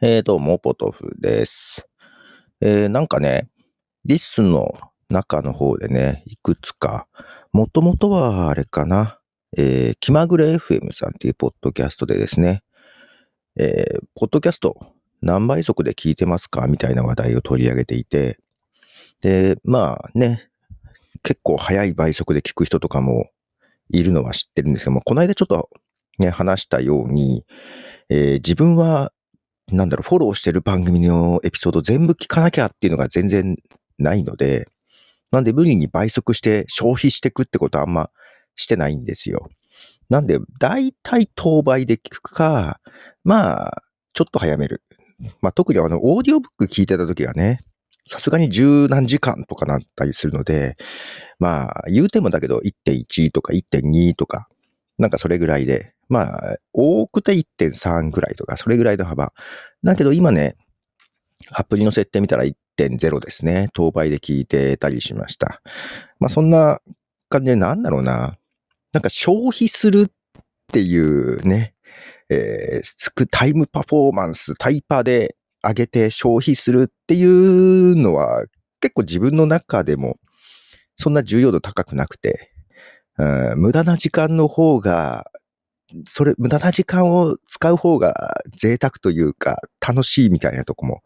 えー、どうも、ポトフです。えー、なんかね、リスの中の方でね、いくつか、もともとはあれかな、えー、気まぐれ FM さんっていうポッドキャストでですね、えー、ポッドキャスト何倍速で聞いてますかみたいな話題を取り上げていて、で、まあね、結構早い倍速で聞く人とかもいるのは知ってるんですけども、この間ちょっとね、話したように、えー自分はなんだろう、フォローしてる番組のエピソード全部聞かなきゃっていうのが全然ないので、なんで無理に倍速して消費していくってことはあんましてないんですよ。なんで、だいたい当倍で聞くか、まあ、ちょっと早める。まあ特にあの、オーディオブック聞いてた時はね、さすがに十何時間とかなったりするので、まあ、言うてもだけど1.1とか1.2とか、なんかそれぐらいで、まあ、多くて1.3ぐらいとか、それぐらいの幅。だけど今ね、アプリの設定見たら1.0ですね。当倍で聞いてたりしました。まあそんな感じでなんだろうな。なんか消費するっていうね、えーつくタイムパフォーマンス、タイパーで上げて消費するっていうのは結構自分の中でもそんな重要度高くなくて、うん無駄な時間の方がそれ、無駄な時間を使う方が贅沢というか、楽しいみたいなとこも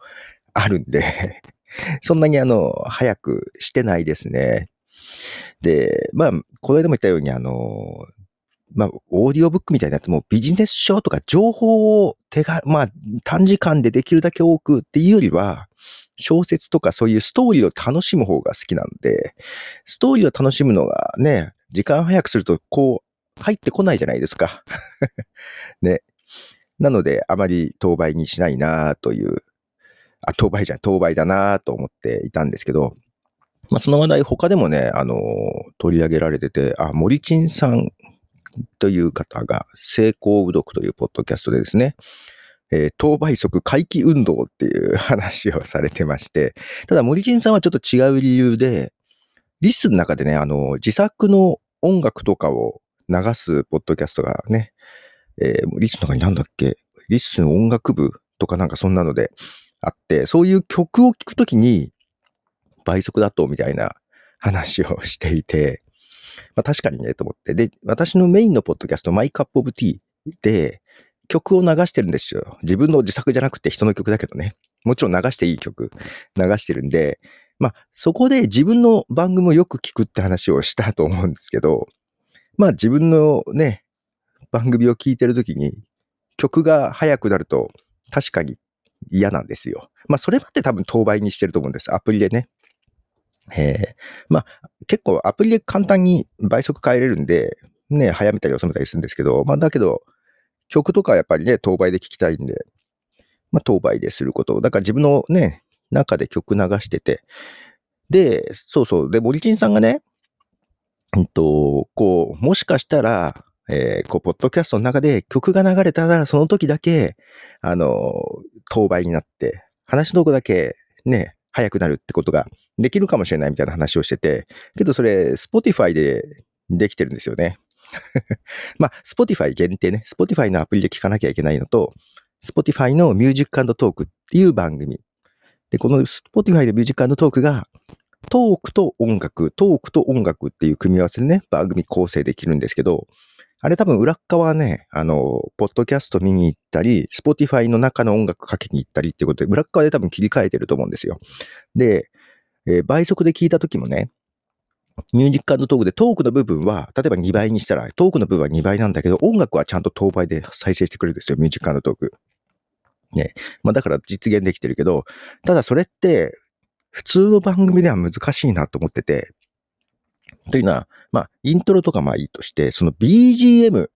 あるんで、そんなにあの、早くしてないですね。で、まあ、これでも言ったように、あの、まあ、オーディオブックみたいなやつもビジネス書とか情報を手が、まあ、短時間でできるだけ多くっていうよりは、小説とかそういうストーリーを楽しむ方が好きなんで、ストーリーを楽しむのがね、時間早くすると、こう、入ってこないじゃないですか。ね。なので、あまり当倍にしないなという、あ、当倍じゃん、当倍だなと思っていたんですけど、まあ、その話題、他でもね、あの、取り上げられてて、あ、森珍さんという方が、成功うどくというポッドキャストでですね、えー当倍速回帰運動っていう話をされてまして、ただ森珍さんはちょっと違う理由で、リスの中でね、あの、自作の音楽とかを流すポッドキャストがね、えーリスの中になんだっけ、リスの音楽部とかなんかそんなのであって、そういう曲を聴くときに倍速だとみたいな話をしていて、まあ確かにね、と思って。で、私のメインのポッドキャスト、マイカップオブティーで曲を流してるんですよ。自分の自作じゃなくて人の曲だけどね。もちろん流していい曲流してるんで、まあそこで自分の番組をよく聞くって話をしたと思うんですけど、まあ自分のね、番組を聞いてるときに曲が速くなると確かに嫌なんですよ。まあそれまで多分当倍にしてると思うんです。アプリでね。えーまあ結構アプリで簡単に倍速変えれるんで、ね、早めたり遅めたりするんですけど、まあだけど曲とかはやっぱりね、当倍で聞きたいんで、まあ当倍ですること。だから自分のね、中で曲流してて、で、そうそう。で、森金さんがね、うんと、こう、もしかしたら、えーこう、ポッドキャストの中で曲が流れたら、その時だけ、あの、当倍になって、話のとこだけね、早くなるってことができるかもしれないみたいな話をしてて、けどそれ、Spotify でできてるんですよね。まあ、Spotify 限定ね。Spotify のアプリで聞かなきゃいけないのと、Spotify の Music Talk っていう番組。で、この Spotify の Music Talk が、トークと音楽、トークと音楽っていう組み合わせでね、番組構成できるんですけど、あれ多分裏側ね、あの、ポッドキャスト見に行ったり、Spotify の中の音楽かけに行ったりっていうことで、裏側で多分切り替えてると思うんですよ。で、えー倍速で聞いた時もね、 Music Talk でトークの部分は、例えば2倍にしたら、トークの部分は2倍なんだけど、音楽はちゃんと等倍で再生してくれるんですよ、 Music Talk。ね。まあだから実現できてるけど、ただそれって、普通の番組では難しいなと思ってて、というのは、まあ、イントロとかまあいいとして、その BGM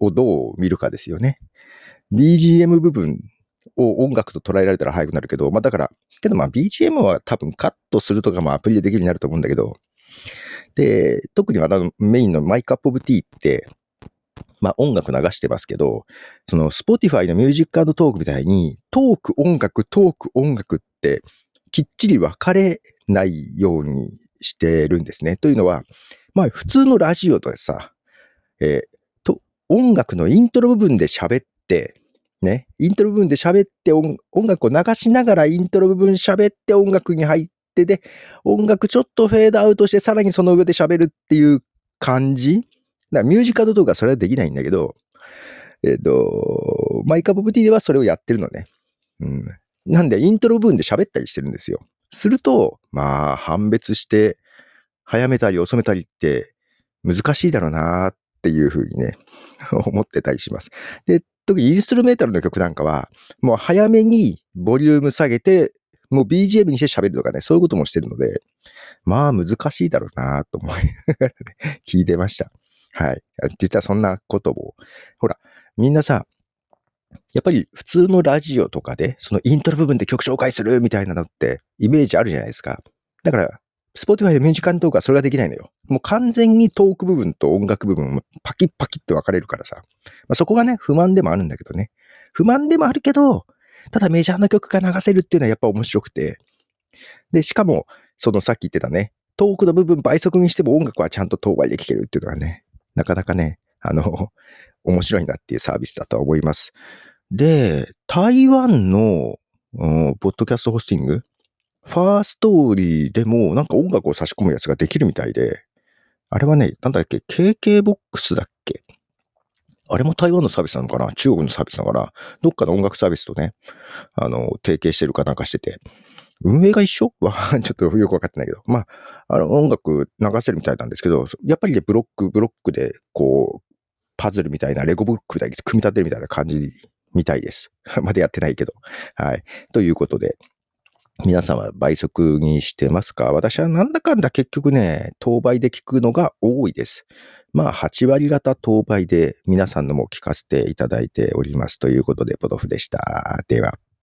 をどう見るかですよね。BGM 部分を音楽と捉えられたら速くなるけど、まあだから、けどまあ BGM は多分カットするとかもアプリでできるようになると思うんだけど、で、特にあのメインの My Cup of Tea って、まあ音楽流してますけど、その Spotify の Music Talk みたいに、トーク音楽、トーク音楽ってきっちり分かれないようにしてるんですね。というのは、まあ普通のラジオとさ、えーと、音楽のイントロ部分で喋って、ね、イントロ部分で喋って音楽を流しながらイントロ部分喋って音楽に入ってで、音楽ちょっとフェードアウトしてさらにその上で喋るっていう感じだからミュージカルとかそれはできないんだけど、えっ、と、マイカポプティではそれをやってるのね。うん。なんで、イントロ部分で喋ったりしてるんですよ。すると、まあ、判別して、早めたり遅めたりって難しいだろうなっていうふうにね、思ってたりします。で、特にインストルメータルの曲なんかは、もう早めにボリューム下げて、もう BGM にして喋るとかね、そういうこともしてるので、まあ難しいだろうなと思いながらね、聞いてました。はい。実はそんなことも、ほら、みんなさ、やっぱり普通のラジオとかで、そのイントロ部分で曲紹介するみたいなのってイメージあるじゃないですか。だから、Spotify でミュージカルトークはそれができないのよ。もう完全にトーク部分と音楽部分パキッパキッって分かれるからさ。まあ、そこがね、不満でもあるんだけどね。不満でもあるけど、ただメジャーな曲が流せるっていうのはやっぱ面白くて。で、しかも、そのさっき言ってたね、トークの部分倍速にしても音楽はちゃんと当倍で聴けるっていうのはね、なかなかね、あの、面白いなっていうサービスだと思います。で、台湾の、うん、ポッドキャストホスティング、 Firstory でもなんか音楽を差し込むやつができるみたいで、あれはね、なんだっけ、KKBOX だっけ？あれも台湾のサービスなのかな？中国のサービスなのかな？どっかの音楽サービスとね、あの、提携してるかなんかしてて、運営が一緒？はちょっとよくわかってないけど、まあ、あの、音楽流せるみたいなんですけど、やっぱりね、ブロック、ブロックで、こう、パズルみたいな、レゴブロックみたいに組み立てるみたいな感じみたいです。まだやってないけど。はい。ということで、皆さんは倍速にしてますか？私はなんだかんだ結局ね、当倍で聞くのが多いです。まあ、8割方当倍で皆さんのも聞かせていただいております。ということで、ポドフでした。では。